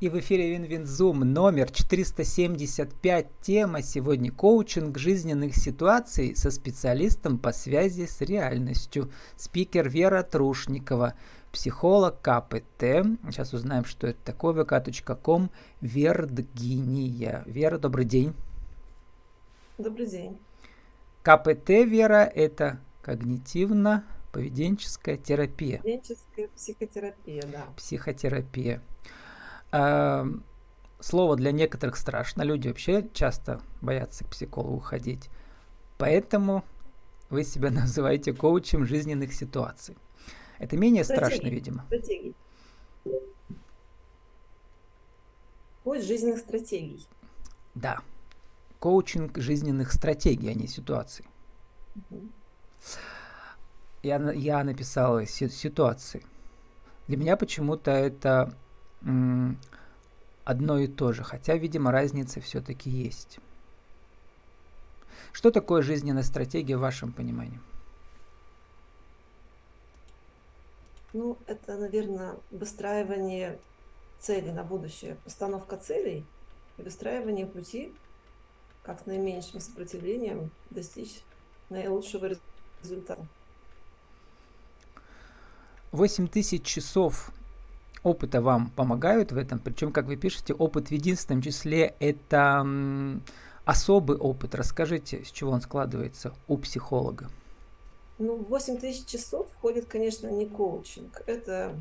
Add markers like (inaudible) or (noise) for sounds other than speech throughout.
И в эфире Win-Win Zoom номер 475. Тема сегодня коучинг жизненных ситуаций со специалистом по связи с реальностью. Спикер Вера Трушникова, психолог КПТ. Сейчас узнаем, что это такое. vk.com Вердгиния. Вера, добрый день. Добрый день. КПТ, Вера, это когнитивно-поведенческая терапия. Поведенческая психотерапия, да. Психотерапия. Эм, слово для некоторых страшно. Люди вообще часто боятся к психологу ходить. Поэтому вы себя (laughs) называете коучем жизненных ситуаций. Это менее Стратегии. страшно, видимо. Стратегии. Коуч жизненных стратегий. Да. Коучинг жизненных стратегий, а не ситуаций. Угу. Я, я написала ситуации. Для меня почему-то это одно и то же, хотя, видимо, разница все-таки есть. Что такое жизненная стратегия в вашем понимании? Ну, это, наверное, выстраивание целей на будущее, постановка целей и выстраивание пути, как с наименьшим сопротивлением достичь наилучшего результата. 8 тысяч часов опыта вам помогают в этом, причем, как вы пишете, опыт в единственном числе это особый опыт. Расскажите, с чего он складывается у психолога? Ну, 8 тысяч часов входит, конечно, не коучинг. Это,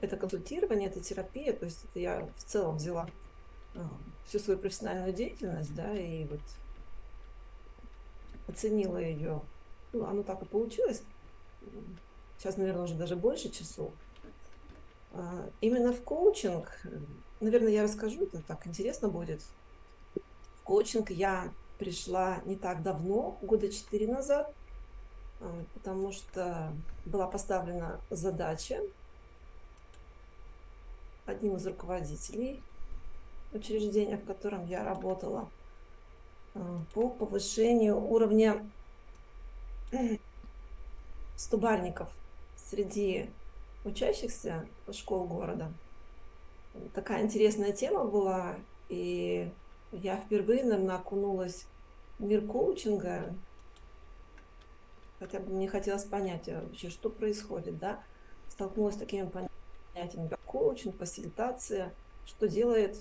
это консультирование, это терапия. То есть это я в целом взяла а, всю свою профессиональную деятельность, да, и вот оценила ее. Ну, оно так и получилось. Сейчас, наверное, уже даже больше часов. А, именно в коучинг, наверное, я расскажу, это так интересно будет. В коучинг я пришла не так давно, года четыре назад, а, потому что была поставлена задача одним из руководителей учреждения, в котором я работала, а, по повышению уровня (clears throat) стубальников среди учащихся школ города. Такая интересная тема была, и я впервые, наверное, окунулась в мир коучинга, хотя бы мне хотелось понять а вообще, что происходит, да, столкнулась с такими понятиями, как коучинг, фасилитация, что делает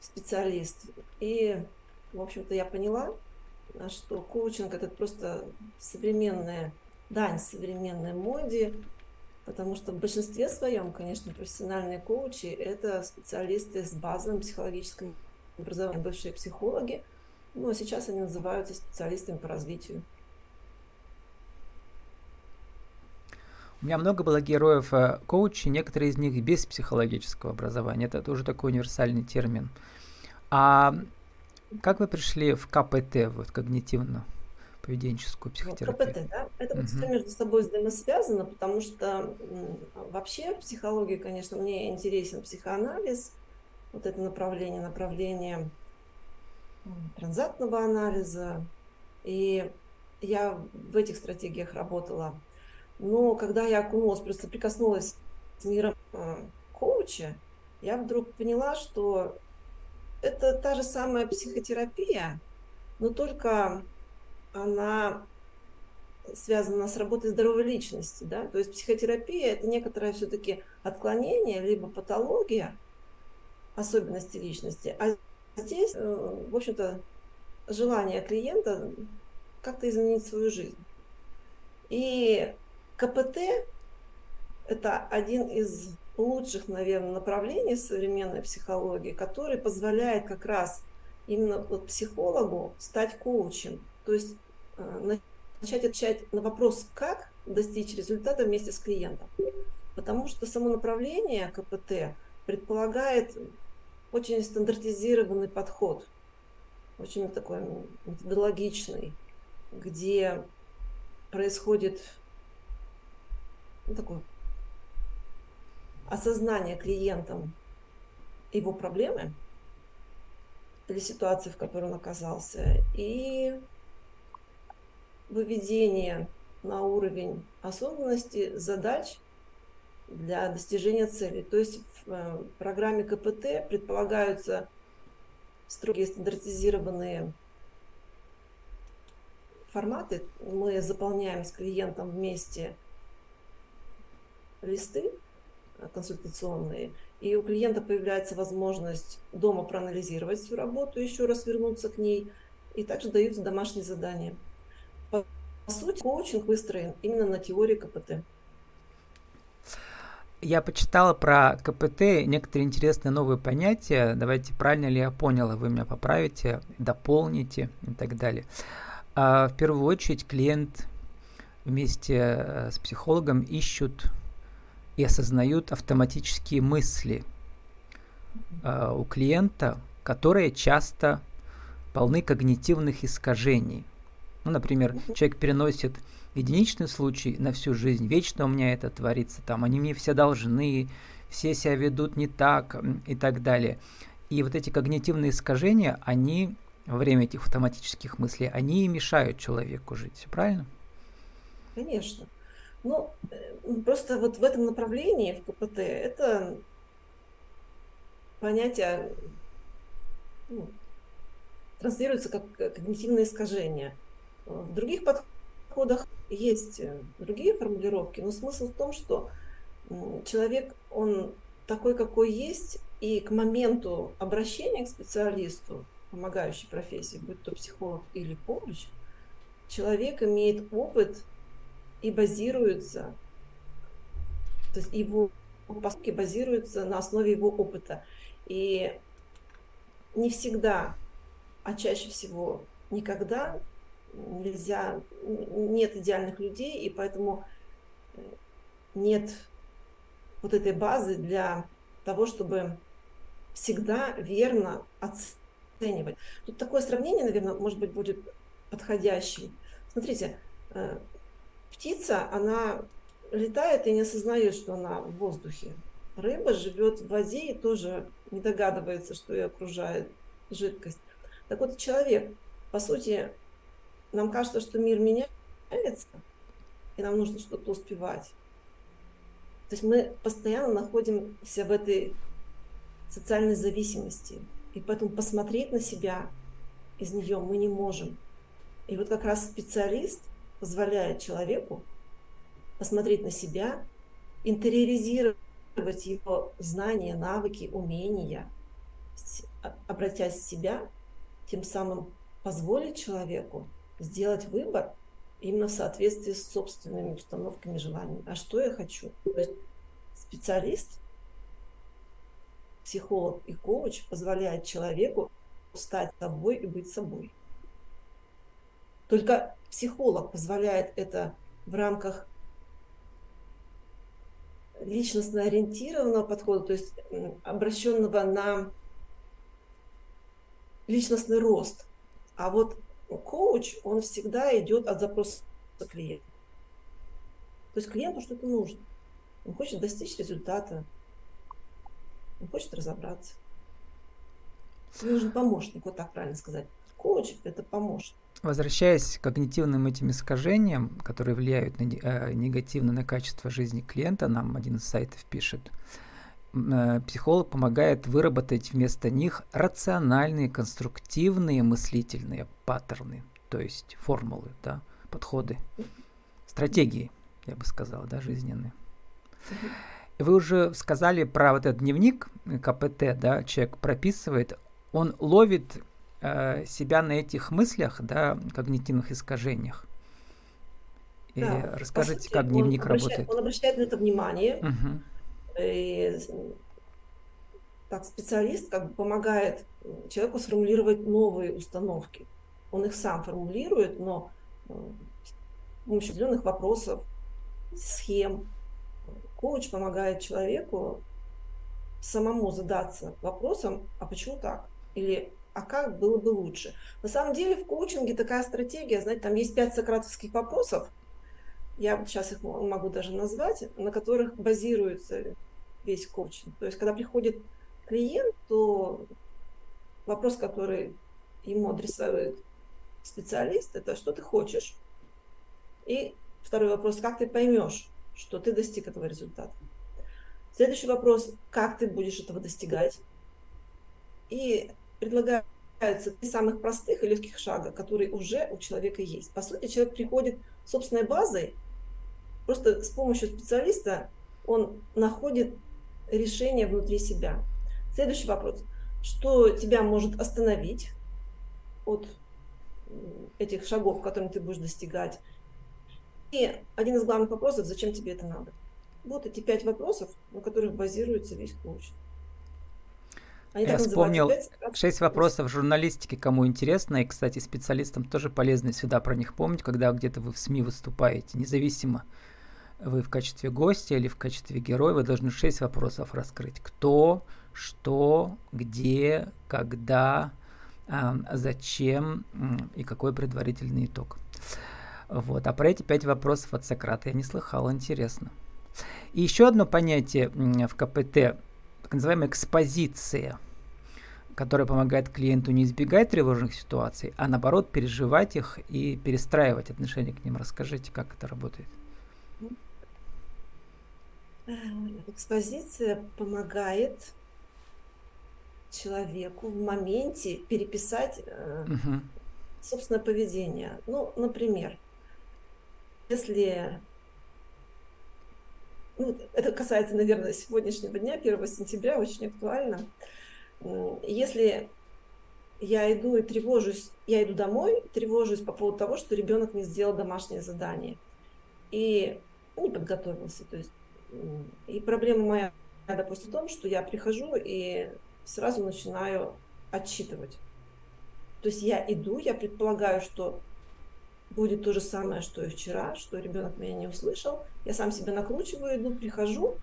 специалист. И, в общем-то, я поняла, что коучинг – это просто современная дань современной моде, Потому что в большинстве своем, конечно, профессиональные коучи – это специалисты с базовым психологическим образованием, бывшие психологи, ну а сейчас они называются специалистами по развитию. У меня много было героев э, коучей, некоторые из них без психологического образования. Это тоже такой универсальный термин. А как вы пришли в КПТ, вот когнитивно поведенческую психотерапию. КПТ, да? Это угу. все между собой взаимосвязано, потому что вообще в психологии, конечно, мне интересен психоанализ, вот это направление, направление транзактного анализа. И я в этих стратегиях работала. Но когда я окунулась, просто прикоснулась с миром э, коуча, я вдруг поняла, что это та же самая психотерапия, но только она связана с работой здоровой личности, да, то есть психотерапия это некоторое все-таки отклонение, либо патология особенности личности, а здесь, э, в общем-то, желание клиента как-то изменить свою жизнь. И КПТ это один из лучших, наверное, направлений современной психологии, который позволяет как раз именно психологу стать коучем. То есть Э, начать отвечать на вопрос, как достичь результата вместе с клиентом. Потому что само направление КПТ предполагает очень стандартизированный подход, очень такой методологичный, где происходит ну, такое осознание клиентом его проблемы или ситуации, в которой он оказался, и выведение на уровень осознанности задач, для достижения цели. То есть в э, программе КПТ предполагаются строгие стандартизированные форматы. Мы заполняем с клиентом вместе листы консультационные, и у клиента появляется возможность дома проанализировать всю работу, еще раз вернуться к ней, и также даются домашние задания. По, сути, коучинг выстроен именно на теории КПТ. Я почитала про КПТ некоторые интересные новые понятия. Давайте, правильно ли я поняла, вы меня поправите, дополните и так далее. А, в первую очередь клиент вместе э, с психологом ищут и осознают автоматические мысли э, у клиента, которые часто полны когнитивных искажений. Ну, например, человек переносит единичный случай на всю жизнь, вечно у меня это творится, там, они мне все должны, все себя ведут не так и так далее. И вот эти когнитивные искажения, они во время этих автоматических мыслей, они мешают человеку жить, все правильно? Конечно. Ну, э, просто вот в этом направлении, в КПТ, это понятие ну, транслируется как когнитивное искажение. В других подходах есть э, другие формулировки, но смысл в том, что человек, он такой, какой есть, и к моменту обращения к специалисту, помогающей профессии, будь то психолог или коуч, человек имеет опыт и базируется, то есть его поступки базируются на основе его опыта. И не всегда, а чаще всего никогда нельзя, нет идеальных людей, и поэтому нет вот этой базы для того, чтобы всегда верно оценивать. Тут такое сравнение, наверное, может быть, будет подходящим. Смотрите, э, Птица, она летает и не осознает, что она в воздухе. Рыба живет в воде и тоже не догадывается, что ее окружает жидкость. Так вот, человек, по сути, нам кажется, что мир меняется, и нам нужно что-то успевать. То есть мы постоянно находимся в этой социальной зависимости, и поэтому посмотреть на себя из нее мы не можем. И вот как раз специалист – позволяет человеку посмотреть на себя, интериоризировать его знания, навыки, умения, обратясь в себя, тем самым позволить человеку сделать выбор именно в соответствии с собственными установками, желаниями. А что я хочу? То есть специалист, психолог и коуч позволяет человеку стать собой и быть собой. Только психолог позволяет это в рамках личностно ориентированного подхода, то есть обращенного на личностный рост. А вот коуч, он всегда идет от запроса клиента. То есть клиенту что-то нужно. Он хочет достичь результата, он хочет разобраться. Нужен помощник, вот так правильно сказать. Коуч – это помощник. Возвращаясь к когнитивным этим искажениям, которые влияют на, э, негативно на качество жизни клиента, нам один из сайтов пишет, психолог помогает выработать вместо них рациональные, конструктивные мыслительные паттерны, то есть формулы, да, подходы, стратегии, я бы сказал, да, жизненные. Вы уже сказали про вот этот дневник КПТ, да, человек прописывает, он ловит Э, себя на этих мыслях, да, когнитивных искажениях. И да, расскажите, сути, как дневник он обращает, работает. Он обращает на это внимание. Угу. И, так специалист как бы помогает человеку сформулировать новые установки. Он их сам формулирует, но с помощью определенных вопросов, схем. Коуч помогает человеку самому задаться вопросом, а почему так? Или а как было бы лучше. На самом деле в коучинге такая стратегия, знаете, там есть пять сократовских вопросов, я вот сейчас их могу даже назвать, на которых базируется весь коучинг. То есть, когда приходит клиент, то вопрос, который ему адресует специалист, это что ты хочешь? И второй вопрос, как ты поймешь, что ты достиг этого результата? Следующий вопрос, как ты будешь этого достигать? И предлагаются три самых простых и легких шага, которые уже у человека есть. По сути, человек приходит собственной базой, просто с помощью специалиста он находит решение внутри себя. Следующий вопрос. Что тебя может остановить от этих шагов, которыми ты будешь достигать? И один из главных вопросов, зачем тебе это надо? Вот эти пять вопросов, на которых базируется весь коучинг. Они Я вспомнил шесть вопросов журналистики, кому интересно, и, кстати, специалистам тоже полезно сюда про них помнить, когда где-то вы в СМИ выступаете, независимо, вы в качестве гостя или в качестве героя, вы должны шесть вопросов раскрыть. Кто, что, где, когда, зачем и какой предварительный итог. Вот. А про эти пять вопросов от Сократа я не слыхал, интересно. И еще одно понятие в КПТ, так называемая экспозиция, которая помогает клиенту не избегать тревожных ситуаций, а наоборот переживать их и перестраивать отношение к ним. Расскажите, как это работает. Экспозиция помогает человеку в моменте переписать э, угу. собственное поведение. Ну, например, если ну, это касается, наверное, сегодняшнего дня, 1 сентября, очень актуально. Если я иду и тревожусь, я иду домой, тревожусь по поводу того, что ребенок не сделал домашнее задание и не подготовился. То есть, и проблема моя, допустим, в том, что я прихожу и сразу начинаю отчитывать. То есть я иду, я предполагаю, что будет то же самое, что и вчера, что ребенок меня не услышал. Я сам себя накручиваю, иду, прихожу,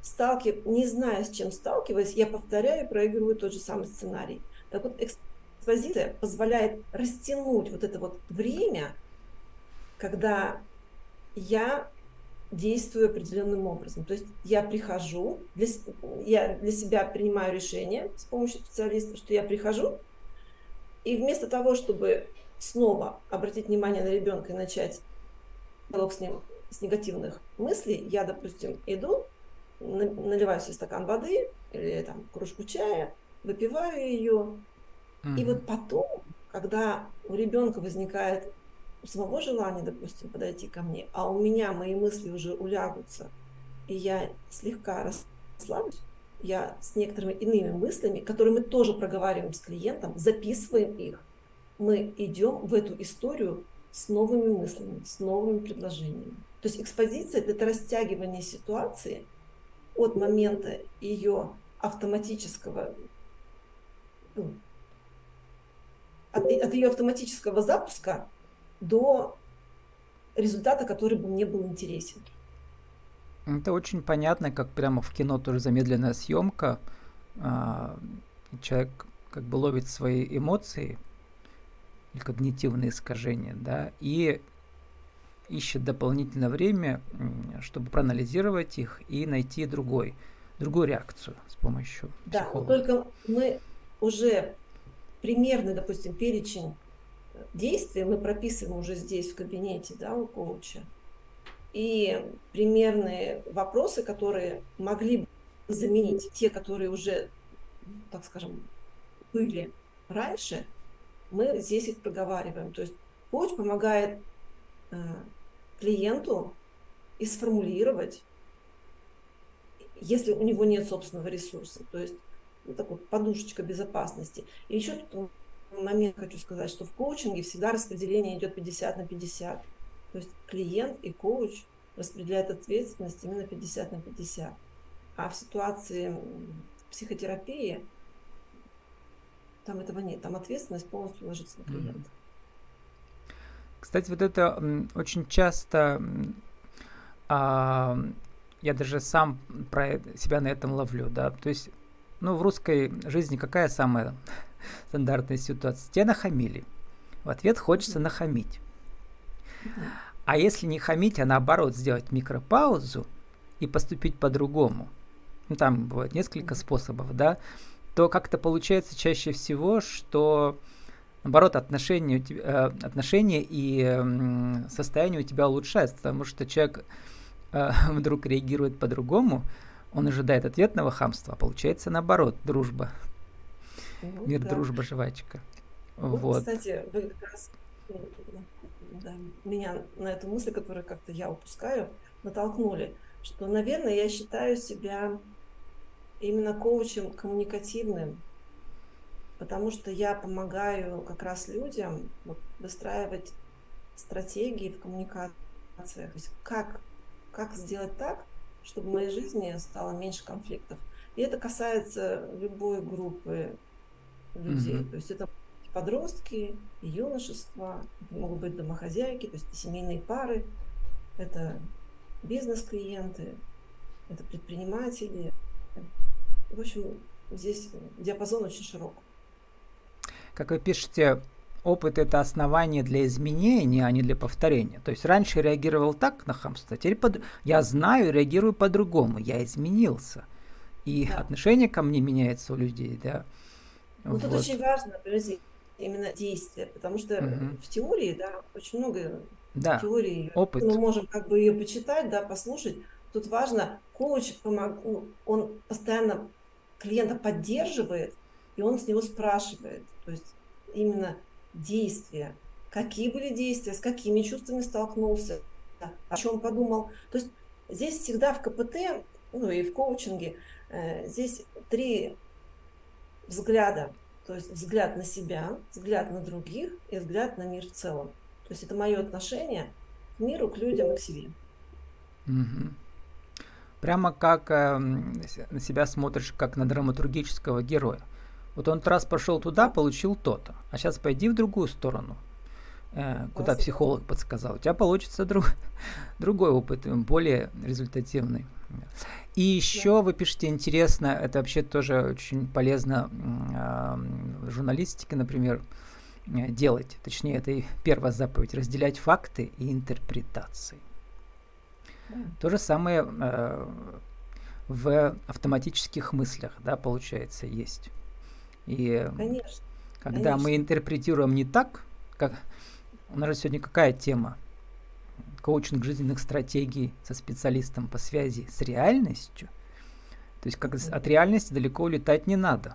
сталкив... не зная, с чем сталкиваясь, я повторяю и проигрываю тот же самый сценарий. Так вот, экспозиция позволяет растянуть вот это вот время, когда я действую определенным образом. То есть я прихожу, для, я для себя принимаю решение с помощью специалиста, что я прихожу, и вместо того, чтобы снова обратить внимание на ребенка и начать диалог с ним с негативных мыслей, я, допустим, иду, наливаю себе стакан воды или там кружку чая, выпиваю ее, mm-hmm. и вот потом, когда у ребенка возникает самого желания, допустим, подойти ко мне, а у меня мои мысли уже улягутся, и я слегка расслаблюсь, я с некоторыми иными мыслями, которые мы тоже проговариваем с клиентом, записываем их, мы идем в эту историю с новыми мыслями, с новыми предложениями. То есть экспозиция – это растягивание ситуации от момента ее автоматического, ну, от, от ее автоматического запуска до результата, который бы мне был интересен. Это очень понятно, как прямо в кино тоже замедленная съемка. А, человек как бы ловит свои эмоции, или когнитивные искажения, да, и ищет дополнительное время, чтобы проанализировать их и найти другой, другую реакцию с помощью да, психолога. Да, только мы уже примерный, допустим, перечень действий мы прописываем уже здесь, в кабинете, да, у коуча. И примерные вопросы, которые могли бы заменить те, которые уже, так скажем, были раньше, мы здесь их проговариваем. То есть коуч помогает э, клиенту и сформулировать, если у него нет собственного ресурса, то есть вот такой подушечка безопасности. И еще тут момент хочу сказать, что в коучинге всегда распределение идет 50 на 50. То есть клиент и коуч распределяют ответственность именно 50 на 50. А в ситуации психотерапии там этого нет, там ответственность полностью ложится на клиента. Кстати, вот это очень часто а, я даже сам про себя на этом ловлю, да, то есть, ну, в русской жизни какая самая (laughs) стандартная ситуация? Тебя нахамили. В ответ хочется нахамить. А если не хамить, а наоборот сделать микропаузу и поступить по-другому, ну, там бывает несколько способов, да, то как-то получается чаще всего, что наоборот отношения, у тебя, э, отношения и состояние у тебя улучшается, потому что человек э, (laughs) вдруг реагирует по-другому, он ожидает ответного хамства, а получается наоборот, дружба. Ну, Мир, да. дружба, жвачка. Ну, Вот. Кстати, вы как раз м, да, меня на эту мысль, которую как-то я упускаю, натолкнули, что, наверное, я считаю себя именно коучем коммуникативным, потому что я помогаю как раз людям вот, выстраивать стратегии в коммуникациях. То есть как, как сделать так, чтобы в моей жизни стало меньше конфликтов. И это касается любой группы людей. Мгм. То есть это подростки, и юношество, это могут быть домохозяйки, то есть семейные пары, это бизнес-клиенты, это предприниматели. В общем, здесь диапазон очень широк. Как вы пишете, опыт это основание для изменения, а не для повторения. То есть раньше я реагировал так на хамство, теперь под... я знаю, реагирую по-другому, я изменился. И Да. отношение ко мне меняется у людей, да. Тут Вот. очень важно, подожди, именно действие, потому что Мгм. в теории, да, очень много Да, теории, опыт. мы можем как бы ее почитать, да, послушать. Тут важно, коуч помог, ну, он постоянно клиента поддерживает, и он с него спрашивает, то есть именно действия, какие были действия, с какими чувствами столкнулся, о чем подумал. То есть здесь всегда в КПТ, ну и в коучинге, э, здесь три взгляда. То есть взгляд на себя, взгляд на других и взгляд на мир в целом. То есть это мое отношение к миру, к людям и к себе. Мгм. Прямо как э, на себя смотришь, как на драматургического героя. Вот он раз пошел туда, получил то-то, а сейчас пойди в другую сторону, э, куда психолог подсказал. У тебя получится друг, (laughs) другой опыт, более результативный. И еще вы пишете интересно, это вообще тоже очень полезно в журналистике, например, э, делать. Точнее, это и первая заповедь, разделять факты и интерпретации. То же самое э, в автоматических мыслях, да, получается, есть. И Конечно. когда мы конечно. интерпретируем не так, как у нас же сегодня какая тема? Коучинг жизненных стратегий со специалистом по связи с реальностью. То есть как от реальности далеко улетать не надо.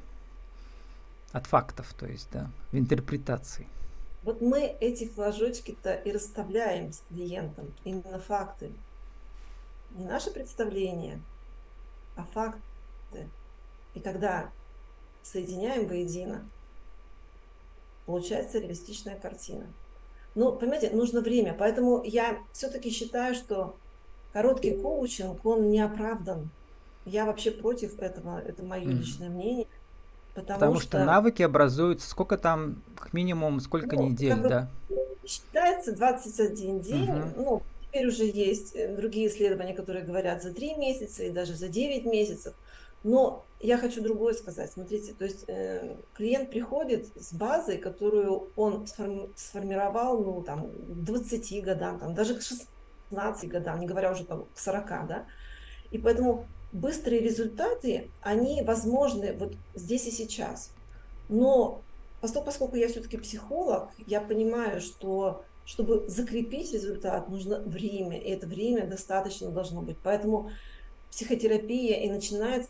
От фактов, то есть, да, в интерпретации. Вот мы эти флажочки-то и расставляем с клиентом, именно факты. Не наше представление, а факты. И когда соединяем воедино, получается реалистичная картина. Ну, понимаете, нужно время. Поэтому я все-таки считаю, что короткий коучинг, он не оправдан. Я вообще против этого, это мое Мгм. личное мнение. Потому, Потому что навыки образуются, сколько там, как минимум, сколько Ну, недель, как да? Считается 21 день. Мгм. Ну, теперь уже есть э, другие исследования, которые говорят за 3 месяца и даже за 9 месяцев. Но я хочу другое сказать. Смотрите, то есть э, клиент приходит с базой, которую он сформи- сформировал, ну, там, к 20 годам, там, даже к 16 годам, не говоря уже там, к 40, да. И поэтому быстрые результаты, они возможны вот здесь и сейчас. Но поскольку, поскольку я все-таки психолог, я понимаю, что чтобы закрепить результат, нужно время, и это время достаточно должно быть. Поэтому психотерапия и начинается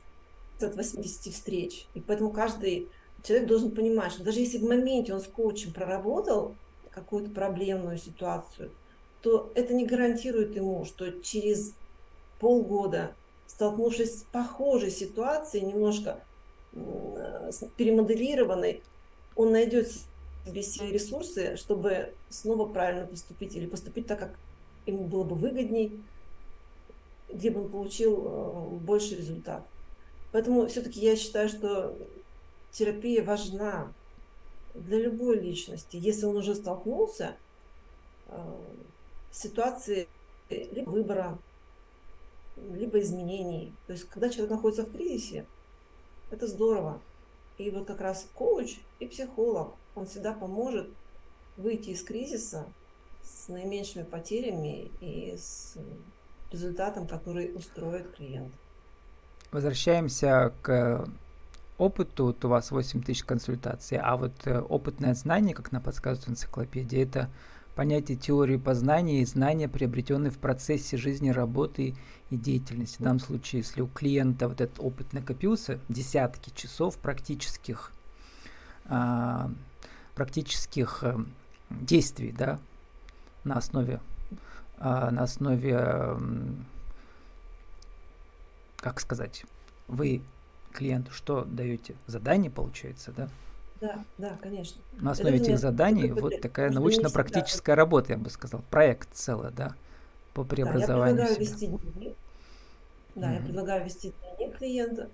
от 80 встреч. И поэтому каждый человек должен понимать, что даже если в моменте он с коучем проработал какую-то проблемную ситуацию, то это не гарантирует ему, что через полгода, столкнувшись с похожей ситуацией, немножко перемоделированной, он найдет себе все ресурсы, чтобы снова правильно поступить или поступить так, как ему было бы выгодней, где бы он получил э, больше результат. Поэтому все-таки я считаю, что терапия важна для любой личности. Если он уже столкнулся э, с ситуацией либо выбора, либо изменений. То есть, когда человек находится в кризисе, это здорово. И вот как раз коуч и психолог, он всегда поможет выйти из кризиса с наименьшими потерями и с результатом, который устроит клиент. Возвращаемся к опыту. Вот у вас 8 тысяч консультаций, а вот э, опытное знание, как нам подсказывает энциклопедия, это понятие теории познания и знания, приобретенные в процессе жизни, работы и деятельности. В данном случае, если у клиента вот этот опыт накопился, десятки часов практических, а, практических а, действий, да, на основе, а, на основе, как сказать, вы клиенту что даете? Задание, получается, да? Да, да, конечно. На основе этих заданий вот такая научно-практическая работа, я бы сказал, проект целый, да, по преобразованию да, я предлагаю себя. вести дневник. Да, mm-hmm. я предлагаю вести дневник клиента.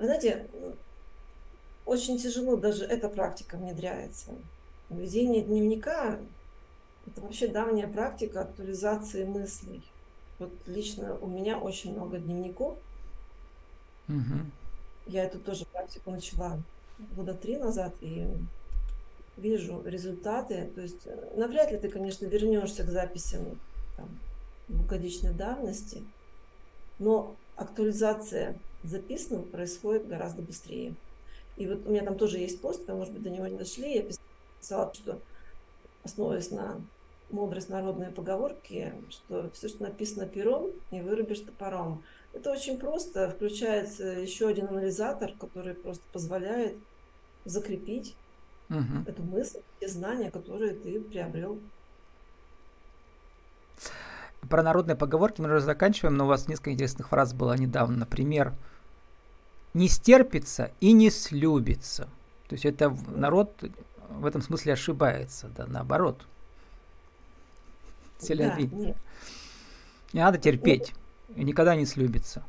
Вы знаете, очень тяжело даже эта практика внедряется. Ведение дневника – это вообще давняя практика актуализации мыслей. Вот лично у меня очень много дневников. Mm-hmm. Я эту тоже практику начала года три назад и вижу результаты. То есть э, навряд ли ты, конечно, вернешься к записям там, двухгодичной давности, но актуализация записанного происходит гораздо быстрее. И вот у меня там тоже есть пост, вы, может быть, до него не дошли, я писала, что основываясь на мудрость народной поговорки, что все, что написано пером, не вырубишь топором. Это очень просто. Включается еще один анализатор, который просто позволяет закрепить угу. эту мысль, те знания, которые ты приобрел. Про народные поговорки мы уже заканчиваем, но у вас несколько интересных фраз было недавно. Например, не стерпится и не слюбится. То есть это народ в этом смысле ошибается, да, наоборот. Селяви. Да, Не надо терпеть и никогда не слюбится.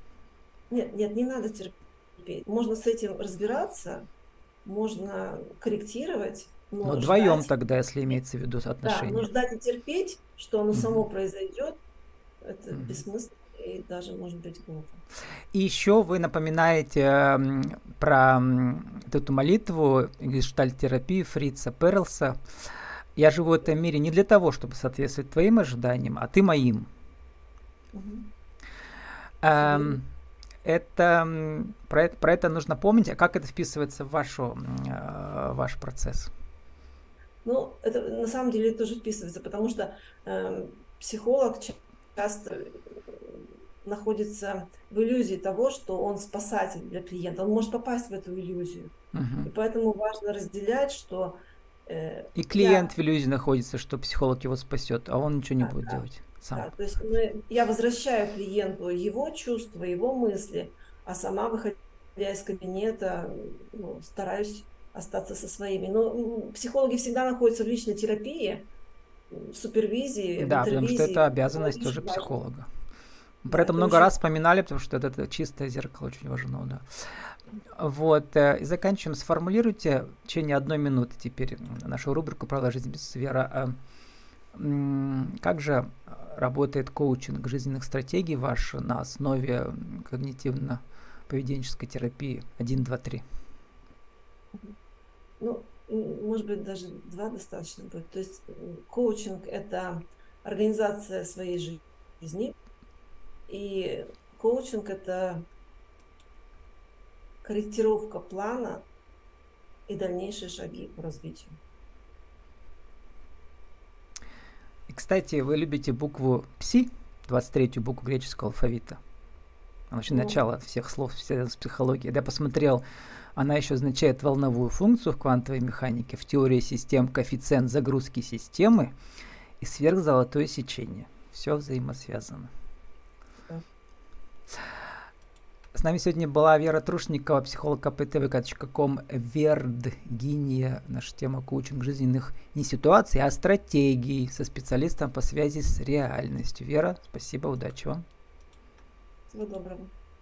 Нет, нет, не надо терпеть. Можно с этим разбираться, можно корректировать. Но, но вдвоем тогда, если имеется в виду отношения. Да, но ждать и терпеть, что оно mm-hmm. само произойдет, это mm-hmm. бессмысленно и даже может быть глупо. И еще вы напоминаете э, про эту молитву гештальтерапии Фрица Перлса. Я живу в этом мире не для того, чтобы соответствовать твоим ожиданиям, а ты моим. Угу. Эм, это, про, это, про это нужно помнить. А как это вписывается в вашу, э, ваш процесс? Ну, это на самом деле тоже вписывается, потому что э, психолог часто находится в иллюзии того, что он спасатель для клиента. Он может попасть в эту иллюзию. Угу. И поэтому важно разделять, что... Э, и клиент я... в иллюзии находится, что психолог его спасет, а он ничего не да, будет да. делать сам. Да, то есть мы, я возвращаю клиенту его чувства, его мысли, а сама, выходя из кабинета, ну, стараюсь остаться со своими. Но психологи всегда находятся в личной терапии, в супервизии, Да, в потому что это обязанность тоже психолога. Про да, это много очень... раз вспоминали, потому что это, это чистое зеркало очень важно, да. Вот, э, и заканчиваем. Сформулируйте в течение одной минуты теперь нашу рубрику «Правда жизнь без вера». Как же работает коучинг жизненных стратегий ваш на основе когнитивно-поведенческой терапии 1, 2, 3? Ну, может быть, даже два достаточно будет. То есть коучинг – это организация своей жизни, и коучинг – это корректировка плана и дальнейшие шаги по развитию. Кстати, вы любите букву Пси, 23-ю букву греческого алфавита. Она вообще ну. начало всех слов с психологии. Я посмотрел, она еще означает волновую функцию в квантовой механике, в теории систем коэффициент загрузки системы и сверхзолотое сечение. Все взаимосвязано. Да. С нами сегодня была Вера Трушникова, психолог kptv.com, Вердгиния, наша тема коучинг жизненных не ситуаций, а стратегий со специалистом по связи с реальностью. Вера, спасибо, удачи вам. Всего доброго.